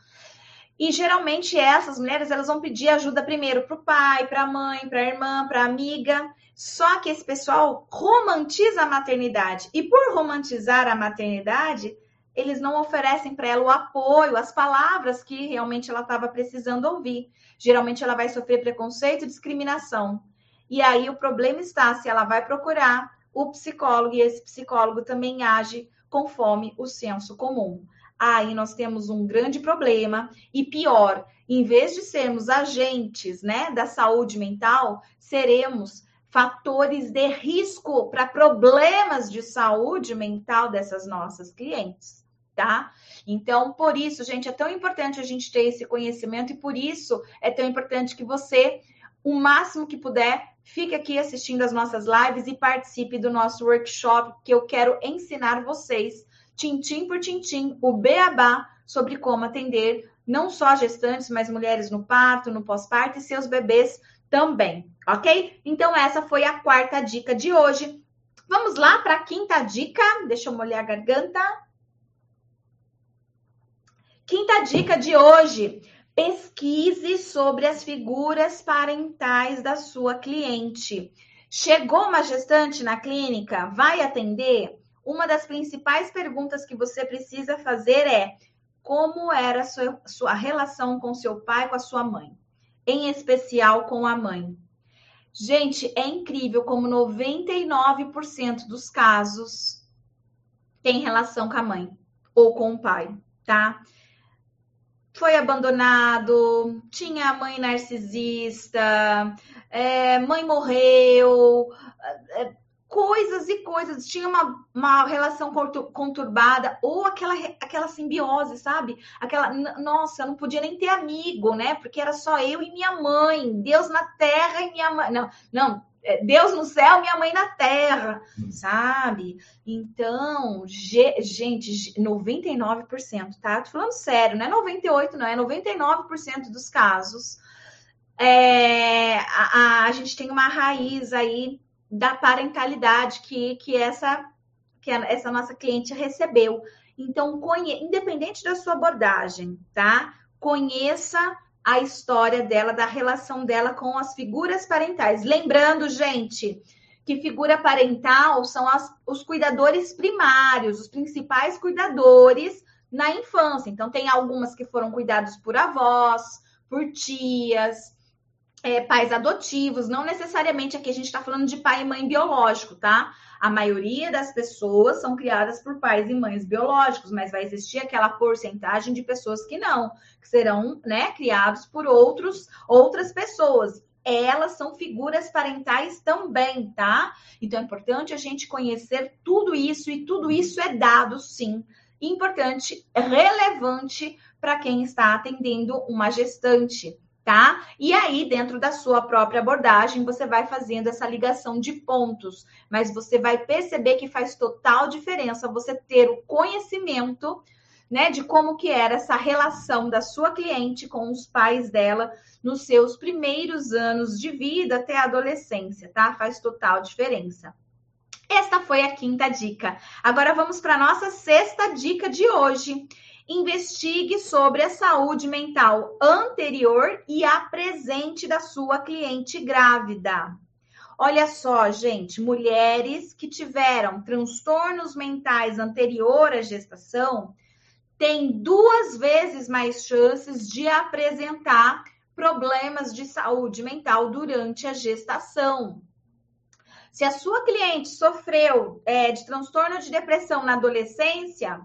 E geralmente essas mulheres elas vão pedir ajuda primeiro para o pai, para a mãe, para a irmã, para a amiga. Só que esse pessoal romantiza a maternidade e por romantizar a maternidade, eles não oferecem para ela o apoio, as palavras que realmente ela estava precisando ouvir. Geralmente ela vai sofrer preconceito e discriminação. E aí o problema está se ela vai procurar o psicólogo e esse psicólogo também age conforme o senso comum aí nós temos um grande problema. E pior, em vez de sermos agentes né, da saúde mental, seremos fatores de risco para problemas de saúde mental dessas nossas clientes, tá? Então, por isso, gente, é tão importante a gente ter esse conhecimento e por isso é tão importante que você, o máximo que puder, fique aqui assistindo as nossas lives e participe do nosso workshop que eu quero ensinar vocês tintim por tintim, o beabá sobre como atender não só gestantes, mas mulheres no parto, no pós-parto e seus bebês também, ok? Então, essa foi a quarta dica de hoje. Vamos lá para a quinta dica. Deixa eu molhar a garganta. Quinta dica de hoje: pesquise sobre as figuras parentais da sua cliente. Chegou uma gestante na clínica, vai atender? Uma das principais perguntas que você precisa fazer é: como era sua, sua relação com seu pai, com a sua mãe? Em especial com a mãe. Gente, é incrível como 99% dos casos tem relação com a mãe ou com o pai, tá? Foi abandonado, tinha a mãe narcisista, é, mãe morreu, é, coisas e coisas, tinha uma, uma relação conturbada, ou aquela, aquela simbiose, sabe? Aquela, nossa, eu não podia nem ter amigo, né? Porque era só eu e minha mãe, Deus na terra e minha mãe. Não, não, é, Deus no céu, minha mãe na terra, sabe? Então, gente, 99%, tá? Tô falando sério, não é 98%, não, é 99% dos casos. É, a, a, gente tem uma raiz aí da parentalidade que, que essa que essa nossa cliente recebeu. Então, conhe... independente da sua abordagem, tá? Conheça a história dela, da relação dela com as figuras parentais. Lembrando, gente, que figura parental são as, os cuidadores primários, os principais cuidadores na infância. Então, tem algumas que foram cuidados por avós, por tias, é, pais adotivos. Não necessariamente aqui a gente está falando de pai e mãe biológico, tá? A maioria das pessoas são criadas por pais e mães biológicos, mas vai existir aquela porcentagem de pessoas que não, que serão, né, criados por outros, outras pessoas. Elas são figuras parentais também, tá? Então é importante a gente conhecer tudo isso e tudo isso é dado, sim, importante, relevante para quem está atendendo uma gestante tá? E aí, dentro da sua própria abordagem, você vai fazendo essa ligação de pontos, mas você vai perceber que faz total diferença você ter o conhecimento, né, de como que era essa relação da sua cliente com os pais dela nos seus primeiros anos de vida até a adolescência, tá? Faz total diferença. Esta foi a quinta dica. Agora vamos para nossa sexta dica de hoje investigue sobre a saúde mental anterior e a presente da sua cliente grávida. Olha só, gente, mulheres que tiveram transtornos mentais anterior à gestação têm duas vezes mais chances de apresentar problemas de saúde mental durante a gestação. Se a sua cliente sofreu é, de transtorno de depressão na adolescência,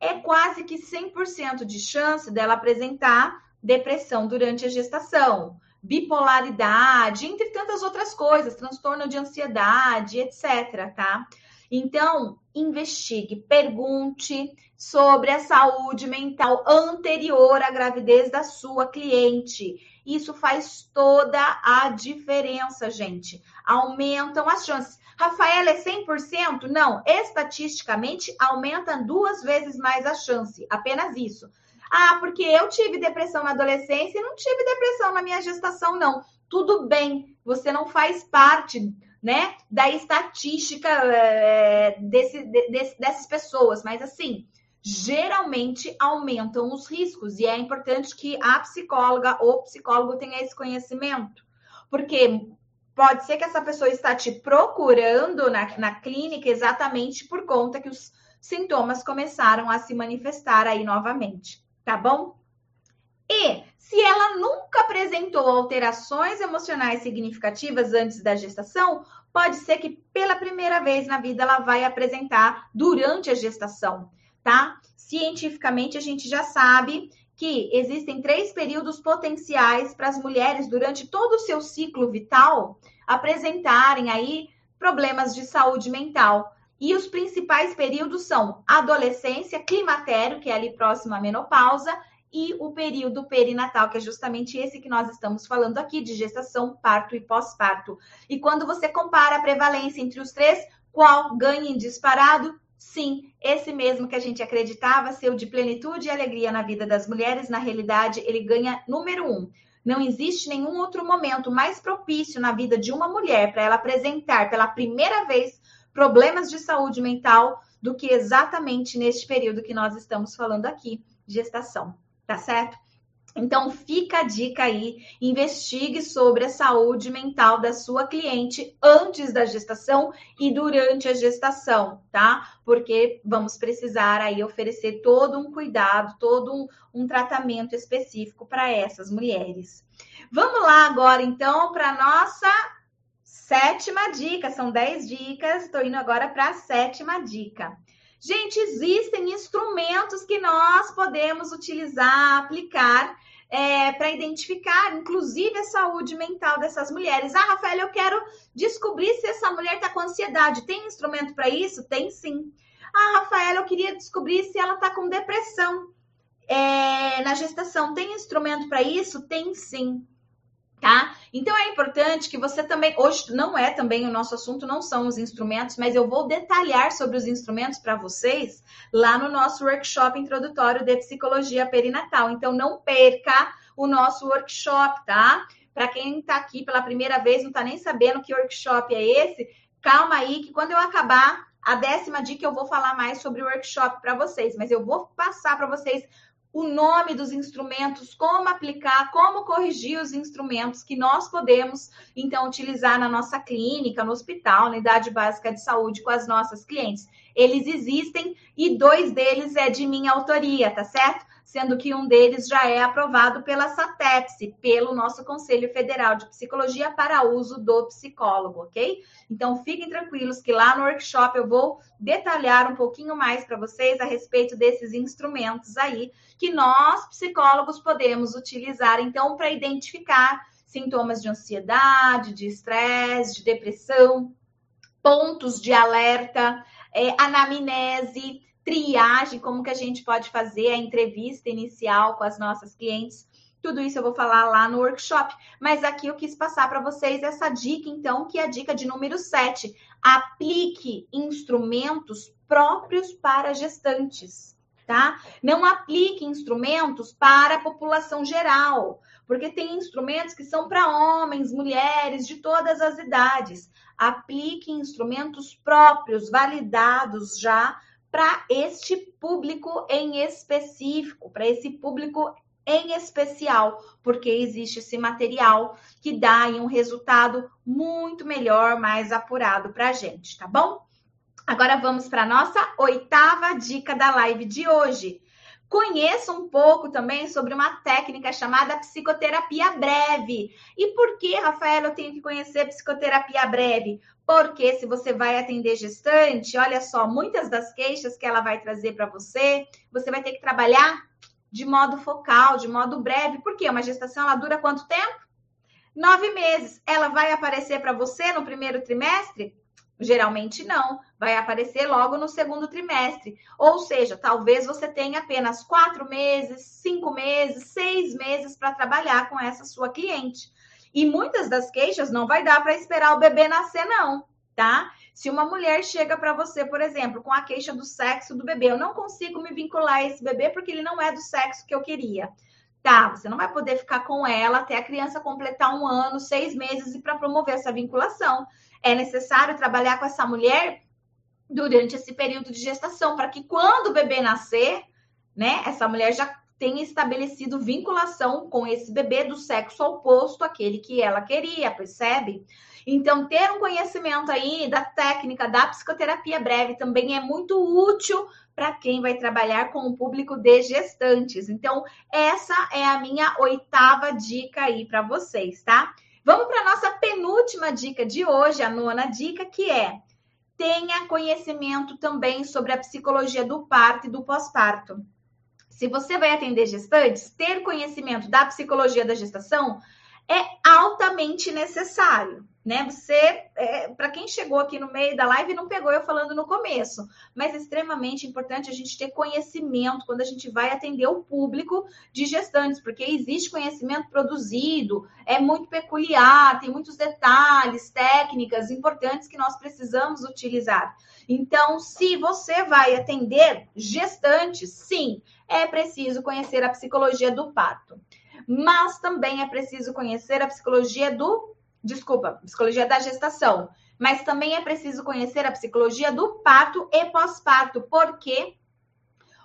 é quase que 100% de chance dela apresentar depressão durante a gestação, bipolaridade, entre tantas outras coisas, transtorno de ansiedade, etc, tá? Então, investigue, pergunte sobre a saúde mental anterior à gravidez da sua cliente. Isso faz toda a diferença, gente. Aumentam as chances. Rafaela é 100%? Não, estatisticamente aumenta duas vezes mais a chance, apenas isso. Ah, porque eu tive depressão na adolescência e não tive depressão na minha gestação, não. Tudo bem, você não faz parte, né, da estatística é, desse, desse, dessas pessoas, mas assim, geralmente aumentam os riscos e é importante que a psicóloga ou psicólogo tenha esse conhecimento, porque Pode ser que essa pessoa está te procurando na, na clínica exatamente por conta que os sintomas começaram a se manifestar aí novamente, tá bom? E se ela nunca apresentou alterações emocionais significativas antes da gestação, pode ser que pela primeira vez na vida ela vai apresentar durante a gestação, tá? Cientificamente a gente já sabe que existem três períodos potenciais para as mulheres durante todo o seu ciclo vital apresentarem aí problemas de saúde mental. E os principais períodos são adolescência, climatério, que é ali próximo à menopausa, e o período perinatal, que é justamente esse que nós estamos falando aqui, de gestação, parto e pós-parto. E quando você compara a prevalência entre os três, qual ganha em disparado? Sim, esse mesmo que a gente acreditava ser o de plenitude e alegria na vida das mulheres, na realidade, ele ganha número um. Não existe nenhum outro momento mais propício na vida de uma mulher para ela apresentar pela primeira vez problemas de saúde mental do que exatamente neste período que nós estamos falando aqui, gestação, tá certo? Então, fica a dica aí, investigue sobre a saúde mental da sua cliente antes da gestação e durante a gestação, tá? Porque vamos precisar aí oferecer todo um cuidado, todo um, um tratamento específico para essas mulheres. Vamos lá agora, então, para nossa sétima dica. São dez dicas, estou indo agora para a sétima dica. Gente, existem instrumentos que nós podemos utilizar, aplicar é, para identificar, inclusive, a saúde mental dessas mulheres. Ah, Rafael, eu quero descobrir se essa mulher está com ansiedade. Tem instrumento para isso? Tem sim. Ah, Rafael, eu queria descobrir se ela está com depressão é, na gestação. Tem instrumento para isso? Tem sim. Tá? Então é importante que você também, hoje não é também o nosso assunto, não são os instrumentos, mas eu vou detalhar sobre os instrumentos para vocês lá no nosso workshop introdutório de psicologia perinatal. Então não perca o nosso workshop, tá? Para quem está aqui pela primeira vez, não está nem sabendo que workshop é esse, calma aí que quando eu acabar a décima dica eu vou falar mais sobre o workshop para vocês, mas eu vou passar para vocês o nome dos instrumentos, como aplicar, como corrigir os instrumentos que nós podemos, então, utilizar na nossa clínica, no hospital, na unidade básica de saúde com as nossas clientes. Eles existem e dois deles é de minha autoria, tá certo? Sendo que um deles já é aprovado pela SATEPSE, pelo nosso Conselho Federal de Psicologia para uso do psicólogo, ok? Então fiquem tranquilos que lá no workshop eu vou detalhar um pouquinho mais para vocês a respeito desses instrumentos aí que nós psicólogos podemos utilizar então para identificar sintomas de ansiedade, de estresse, de depressão, pontos de alerta, é, anamnese, triagem, como que a gente pode fazer a entrevista inicial com as nossas clientes. Tudo isso eu vou falar lá no workshop. Mas aqui eu quis passar para vocês essa dica, então, que é a dica de número 7. Aplique instrumentos próprios para gestantes, tá? Não aplique instrumentos para a população geral, porque tem instrumentos que são para homens, mulheres, de todas as idades. Aplique instrumentos próprios, validados já para este público em específico, para esse público em especial, porque existe esse material que dá um resultado muito melhor, mais apurado para a gente, tá bom? Agora vamos para a nossa oitava dica da live de hoje. Conheça um pouco também sobre uma técnica chamada psicoterapia breve. E por que, Rafael, eu tenho que conhecer psicoterapia breve? Porque se você vai atender gestante, olha só, muitas das queixas que ela vai trazer para você, você vai ter que trabalhar de modo focal, de modo breve. Por quê? Uma gestação ela dura quanto tempo? Nove meses. Ela vai aparecer para você no primeiro trimestre? Geralmente não, vai aparecer logo no segundo trimestre. Ou seja, talvez você tenha apenas quatro meses, cinco meses, seis meses para trabalhar com essa sua cliente. E muitas das queixas não vai dar para esperar o bebê nascer, não, tá? Se uma mulher chega para você, por exemplo, com a queixa do sexo do bebê, eu não consigo me vincular a esse bebê porque ele não é do sexo que eu queria. Tá, você não vai poder ficar com ela até a criança completar um ano, seis meses e para promover essa vinculação. É necessário trabalhar com essa mulher durante esse período de gestação, para que quando o bebê nascer, né, essa mulher já tenha estabelecido vinculação com esse bebê do sexo oposto àquele que ela queria, percebe? Então, ter um conhecimento aí da técnica da psicoterapia breve também é muito útil para quem vai trabalhar com o público de gestantes. Então, essa é a minha oitava dica aí para vocês, tá? Vamos para a nossa penúltima dica de hoje, a nona dica, que é tenha conhecimento também sobre a psicologia do parto e do pós-parto. Se você vai atender gestantes, ter conhecimento da psicologia da gestação é altamente necessário né? Você, é, para quem chegou aqui no meio da live, não pegou eu falando no começo, mas é extremamente importante a gente ter conhecimento quando a gente vai atender o público de gestantes, porque existe conhecimento produzido, é muito peculiar, tem muitos detalhes, técnicas importantes que nós precisamos utilizar. Então, se você vai atender gestantes, sim, é preciso conhecer a psicologia do parto. Mas também é preciso conhecer a psicologia do desculpa, psicologia da gestação, mas também é preciso conhecer a psicologia do parto e pós-parto, porque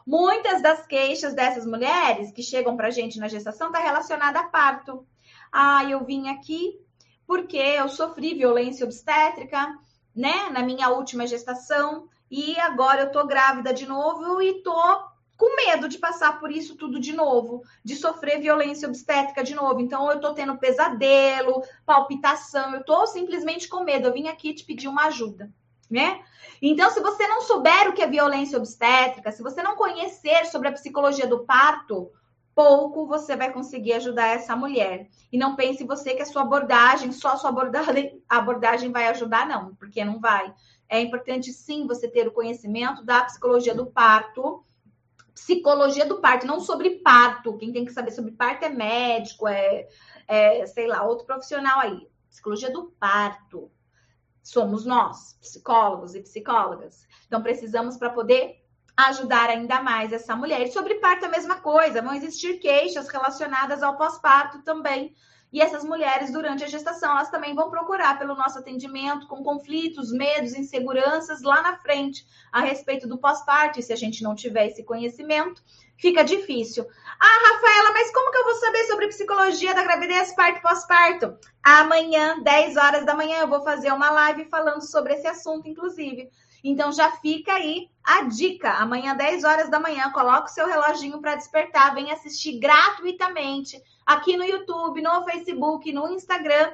muitas das queixas dessas mulheres que chegam para a gente na gestação está relacionada a parto. Ah, eu vim aqui porque eu sofri violência obstétrica, né, na minha última gestação e agora eu tô grávida de novo e tô com medo de passar por isso tudo de novo, de sofrer violência obstétrica de novo. Então, eu tô tendo pesadelo, palpitação, eu tô simplesmente com medo. Eu vim aqui te pedir uma ajuda, né? Então, se você não souber o que é violência obstétrica, se você não conhecer sobre a psicologia do parto, pouco você vai conseguir ajudar essa mulher. E não pense você que a sua abordagem, só a sua abordagem, abordagem vai ajudar, não, porque não vai. É importante sim você ter o conhecimento da psicologia do parto psicologia do parto, não sobre parto. Quem tem que saber sobre parto é médico, é, é sei lá, outro profissional aí. Psicologia do parto. Somos nós, psicólogos e psicólogas. Então, precisamos para poder ajudar ainda mais essa mulher. E sobre parto, a mesma coisa. Vão existir queixas relacionadas ao pós-parto também. E essas mulheres, durante a gestação, elas também vão procurar pelo nosso atendimento com conflitos, medos, inseguranças lá na frente a respeito do pós-parto. Se a gente não tiver esse conhecimento, fica difícil. Ah, Rafaela, mas como que eu vou saber sobre psicologia da gravidez, parto pós-parto? Amanhã, 10 horas da manhã, eu vou fazer uma live falando sobre esse assunto, inclusive. Então já fica aí a dica. Amanhã, 10 horas da manhã, coloca o seu reloginho para despertar, vem assistir gratuitamente aqui no YouTube, no Facebook, no Instagram,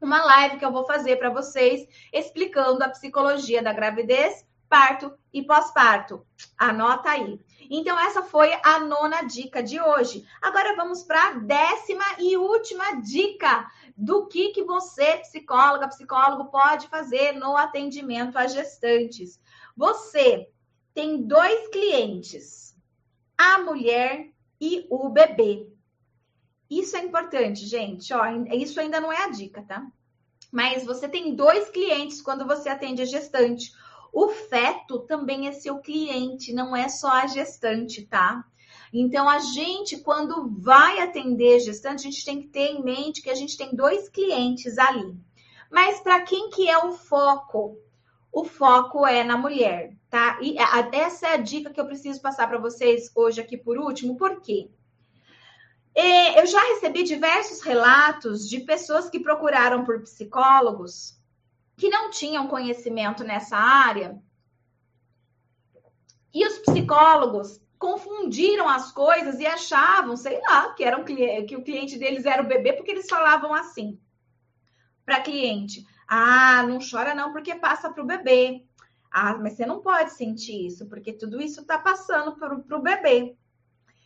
uma live que eu vou fazer para vocês explicando a psicologia da gravidez, parto e pós-parto. Anota aí. Então, essa foi a nona dica de hoje. Agora vamos para a décima e última dica do que, que você, psicóloga, psicólogo, pode fazer no atendimento a gestantes. Você tem dois clientes, a mulher e o bebê. Isso é importante, gente. Ó, isso ainda não é a dica, tá? Mas você tem dois clientes quando você atende a gestante. O feto também é seu cliente, não é só a gestante, tá? Então, a gente, quando vai atender gestante, a gente tem que ter em mente que a gente tem dois clientes ali. Mas para quem que é o foco? O foco é na mulher, tá? E essa é a dica que eu preciso passar para vocês hoje aqui por último, por quê? É, eu já recebi diversos relatos de pessoas que procuraram por psicólogos que não tinham conhecimento nessa área. E os psicólogos confundiram as coisas e achavam, sei lá, que, era cliente, que o cliente deles era o bebê, porque eles falavam assim para cliente: Ah, não chora não, porque passa para o bebê. Ah, mas você não pode sentir isso, porque tudo isso está passando para o bebê.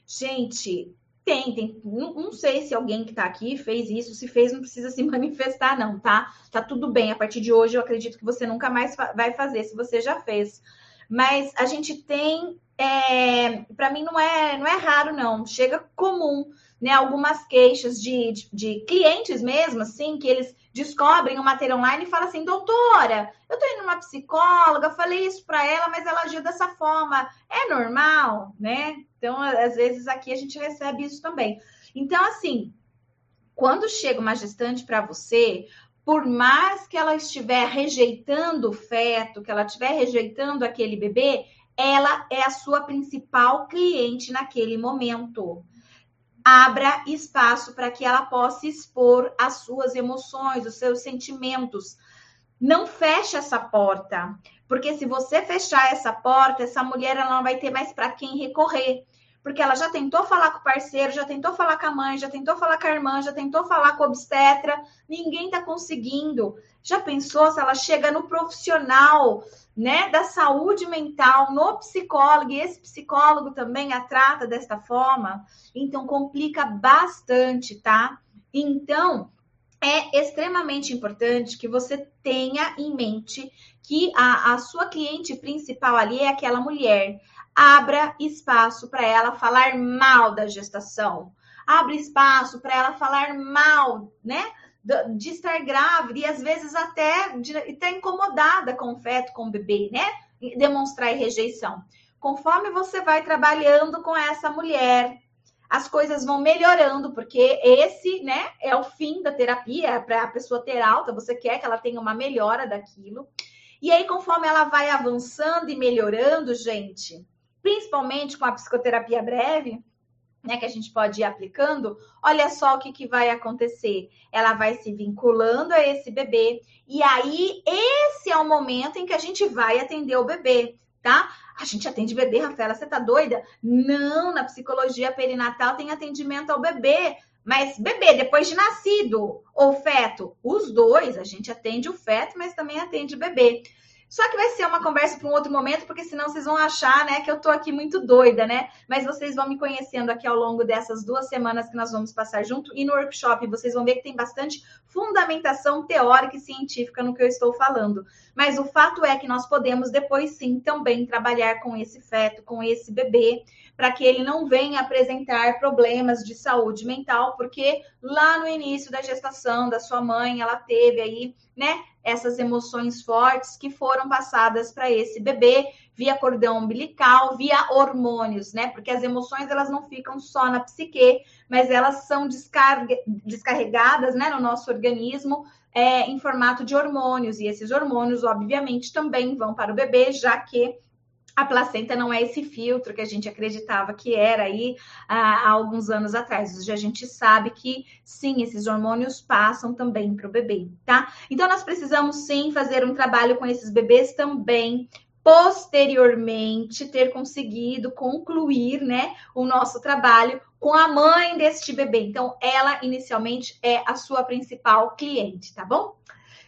Gente, tem, tem. Não, não, sei se alguém que está aqui fez isso. Se fez, não precisa se manifestar, não, tá? Tá tudo bem. A partir de hoje, eu acredito que você nunca mais vai fazer, se você já fez. Mas a gente tem. É, para mim, não é, não é raro, não. Chega comum, né? Algumas queixas de, de, de clientes mesmo, assim, que eles descobrem o material online e falam assim, doutora, eu tô indo numa psicóloga, falei isso para ela, mas ela agiu dessa forma. É normal, né? Então, às vezes aqui a gente recebe isso também. Então, assim, quando chega uma gestante para você, por mais que ela estiver rejeitando o feto, que ela estiver rejeitando aquele bebê, ela é a sua principal cliente naquele momento abra espaço para que ela possa expor as suas emoções, os seus sentimentos. Não feche essa porta, porque se você fechar essa porta, essa mulher ela não vai ter mais para quem recorrer. Porque ela já tentou falar com o parceiro, já tentou falar com a mãe, já tentou falar com a irmã, já tentou falar com o obstetra, ninguém está conseguindo. Já pensou se ela chega no profissional né, da saúde mental no psicólogo, e esse psicólogo também a trata desta forma, então complica bastante, tá? Então, é extremamente importante que você tenha em mente que a, a sua cliente principal ali é aquela mulher. Abra espaço para ela falar mal da gestação. Abra espaço para ela falar mal, né? de estar grávida e às vezes até de estar incomodada com o feto, com o bebê, né? Demonstrar rejeição. Conforme você vai trabalhando com essa mulher, as coisas vão melhorando, porque esse, né, é o fim da terapia, é para a pessoa ter alta, você quer que ela tenha uma melhora daquilo. E aí, conforme ela vai avançando e melhorando, gente, principalmente com a psicoterapia breve, né, que a gente pode ir aplicando, olha só o que, que vai acontecer. Ela vai se vinculando a esse bebê, e aí esse é o momento em que a gente vai atender o bebê, tá? A gente atende bebê, Rafaela, você tá doida? Não, na psicologia perinatal tem atendimento ao bebê, mas bebê depois de nascido ou feto, os dois, a gente atende o feto, mas também atende o bebê. Só que vai ser uma conversa para um outro momento, porque senão vocês vão achar, né, que eu tô aqui muito doida, né? Mas vocês vão me conhecendo aqui ao longo dessas duas semanas que nós vamos passar junto e no workshop vocês vão ver que tem bastante fundamentação teórica e científica no que eu estou falando. Mas o fato é que nós podemos depois sim também trabalhar com esse feto, com esse bebê, para que ele não venha apresentar problemas de saúde mental, porque lá no início da gestação da sua mãe, ela teve aí, né, essas emoções fortes que foram passadas para esse bebê via cordão umbilical, via hormônios, né? Porque as emoções elas não ficam só na psique, mas elas são descarregadas, né, no nosso organismo é, em formato de hormônios e esses hormônios, obviamente, também vão para o bebê, já que a placenta não é esse filtro que a gente acreditava que era aí há, alguns anos atrás. Hoje a gente sabe que sim, esses hormônios passam também para o bebê, tá? Então nós precisamos sim fazer um trabalho com esses bebês também posteriormente ter conseguido concluir, né, o nosso trabalho com a mãe deste bebê. Então, ela inicialmente é a sua principal cliente, tá bom?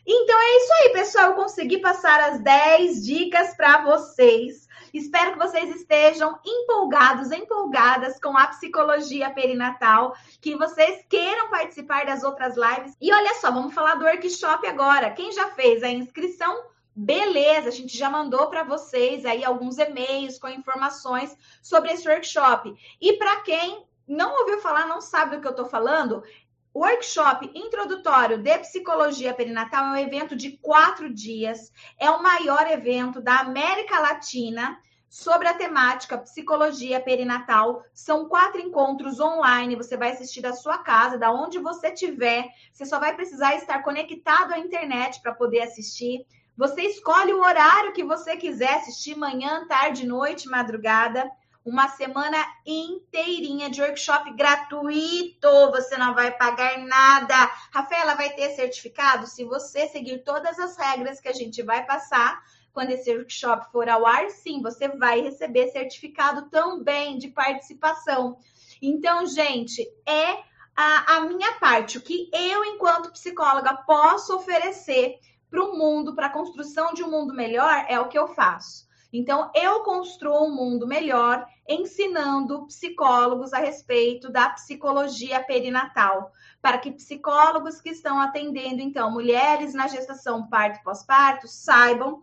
Então é isso aí, pessoal. Eu consegui passar as 10 dicas para vocês Espero que vocês estejam empolgados, empolgadas com a psicologia perinatal, que vocês queiram participar das outras lives. E olha só, vamos falar do workshop agora. Quem já fez a inscrição? Beleza, a gente já mandou para vocês aí alguns e-mails com informações sobre esse workshop. E para quem não ouviu falar, não sabe do que eu estou falando, o workshop introdutório de psicologia perinatal é um evento de quatro dias, é o maior evento da América Latina sobre a temática psicologia perinatal. São quatro encontros online. Você vai assistir da sua casa, da onde você estiver. Você só vai precisar estar conectado à internet para poder assistir. Você escolhe o horário que você quiser assistir, manhã, tarde, noite, madrugada uma semana inteirinha de workshop gratuito. Você não vai pagar nada. Rafaela vai ter certificado se você seguir todas as regras que a gente vai passar. Quando esse workshop for ao ar, sim, você vai receber certificado também de participação. Então, gente, é a, a minha parte, o que eu, enquanto psicóloga, posso oferecer para o mundo, para a construção de um mundo melhor, é o que eu faço. Então, eu construo um mundo melhor ensinando psicólogos a respeito da psicologia perinatal, para que psicólogos que estão atendendo, então, mulheres na gestação, parto e pós-parto, saibam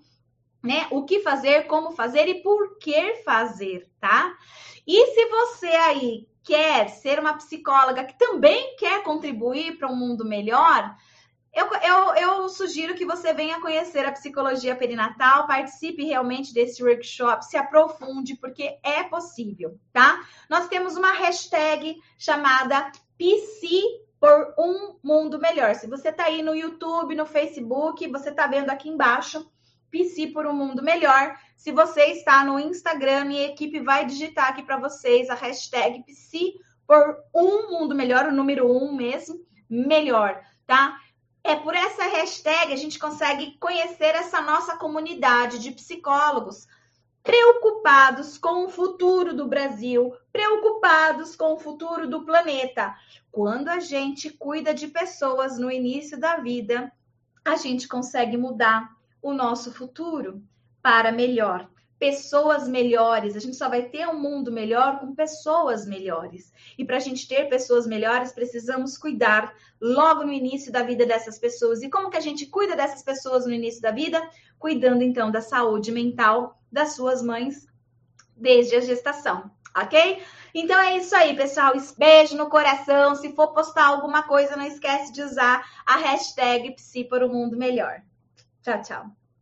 né, o que fazer, como fazer e por que fazer, tá? E se você aí quer ser uma psicóloga que também quer contribuir para um mundo melhor, eu, eu, eu, sugiro que você venha conhecer a psicologia perinatal, participe realmente desse workshop, se aprofunde, porque é possível, tá? Nós temos uma hashtag chamada PC por um mundo melhor. Se você tá aí no YouTube, no Facebook, você tá vendo aqui embaixo, PC por um mundo melhor. Se você está no Instagram, minha equipe vai digitar aqui para vocês a hashtag PC por um mundo melhor, o número um mesmo, melhor, tá? É por essa hashtag a gente consegue conhecer essa nossa comunidade de psicólogos preocupados com o futuro do Brasil, preocupados com o futuro do planeta. Quando a gente cuida de pessoas no início da vida, a gente consegue mudar o nosso futuro para melhor pessoas melhores. A gente só vai ter um mundo melhor com pessoas melhores. E para a gente ter pessoas melhores, precisamos cuidar logo no início da vida dessas pessoas. E como que a gente cuida dessas pessoas no início da vida? Cuidando então da saúde mental das suas mães desde a gestação, ok? Então é isso aí, pessoal. Beijo no coração. Se for postar alguma coisa, não esquece de usar a hashtag Psi Mundo Melhor. Tchau, tchau.